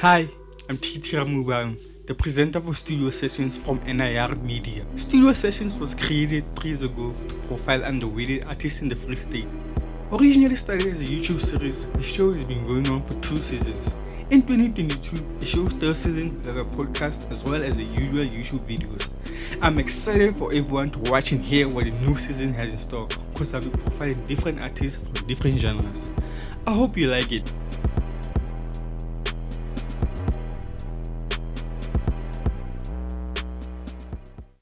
Hi, I'm Titi Ramubang, the presenter for Studio Sessions from NIR Media. Studio Sessions was created three years ago to profile underrated artists in the Free State. Originally started as a YouTube series, the show has been going on for two seasons. In 2022, the show's third season is a podcast as well as the usual YouTube videos. I'm excited for everyone to watch and hear what the new season has in store because I'll be profiling different artists from different genres. I hope you like it.